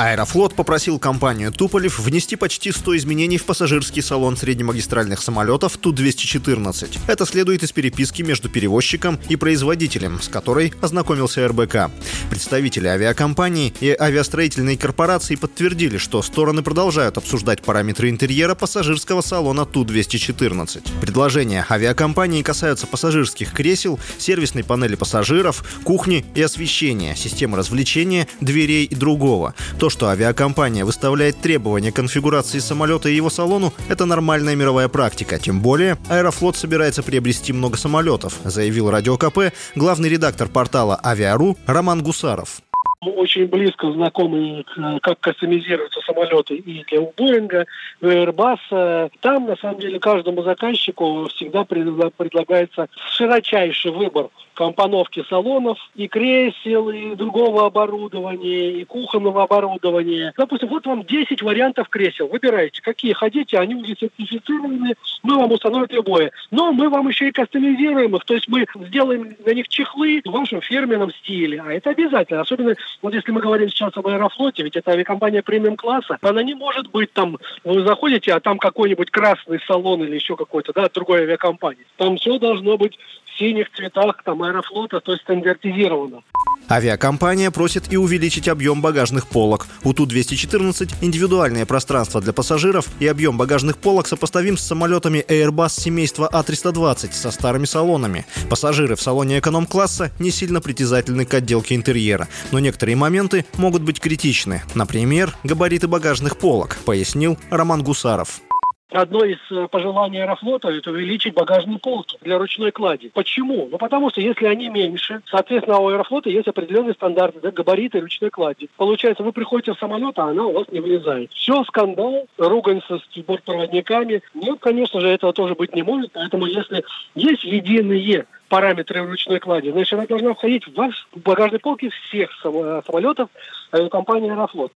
Аэрофлот попросил компанию Туполев внести почти 100 изменений в пассажирский салон среднемагистральных самолетов Ту-214. Это следует из переписки между перевозчиком и производителем, с которой ознакомился РБК. Представители авиакомпании и авиастроительной корпорации подтвердили, что стороны продолжают обсуждать параметры интерьера пассажирского салона Ту-214. Предложения авиакомпании касаются пассажирских кресел, сервисной панели пассажиров, кухни и освещения, системы развлечения, дверей и другого. То, что авиакомпания выставляет требования конфигурации самолета и его салону, это нормальная мировая практика. Тем более, Аэрофлот собирается приобрести много самолетов, заявил Радио КП главный редактор портала Авиару Роман Гусаров очень близко знакомы, как кастомизируются самолеты и для Боинга, и Airbus. Там, на самом деле, каждому заказчику всегда предлагается широчайший выбор компоновки салонов, и кресел, и другого оборудования, и кухонного оборудования. Допустим, вот вам 10 вариантов кресел. Выбирайте, какие хотите, они уже сертифицированы, мы вам установим любое. Но мы вам еще и кастомизируем их, то есть мы сделаем на них чехлы в вашем фирменном стиле. А это обязательно, особенно вот если мы говорим сейчас об Аэрофлоте, ведь это авиакомпания премиум-класса, она не может быть там, вы заходите, а там какой-нибудь красный салон или еще какой-то, да, другой авиакомпании. Там все должно быть в синих цветах, там аэрофлота, то есть стандартизировано. Авиакомпания просит и увеличить объем багажных полок. У Ту-214 индивидуальное пространство для пассажиров и объем багажных полок сопоставим с самолетами Airbus семейства А320 со старыми салонами. Пассажиры в салоне эконом-класса не сильно притязательны к отделке интерьера, но некоторые моменты могут быть критичны. Например, габариты багажных полок, пояснил Роман Гусаров. Одно из э, пожеланий Аэрофлота – это увеличить багажные полки для ручной клади. Почему? Ну, потому что если они меньше, соответственно, у Аэрофлота есть определенные стандарты, да, габариты ручной клади. Получается, вы приходите в самолет, а она у вас не влезает. Все, скандал, ругается с бортпроводниками. Нет, конечно же, этого тоже быть не может. Поэтому если есть единые параметры ручной клади, значит, она должна входить в ваш багажной полки всех самолетов авиакомпании «Аэрофлот»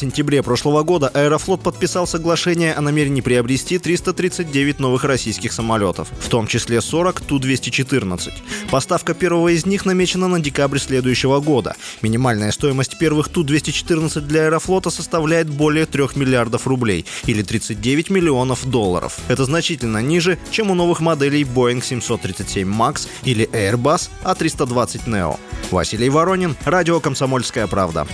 сентябре прошлого года Аэрофлот подписал соглашение о намерении приобрести 339 новых российских самолетов, в том числе 40 Ту-214. Поставка первого из них намечена на декабрь следующего года. Минимальная стоимость первых Ту-214 для Аэрофлота составляет более 3 миллиардов рублей или 39 миллионов долларов. Это значительно ниже, чем у новых моделей Boeing 737 MAX или Airbus A320neo. Василий Воронин, Радио «Комсомольская правда».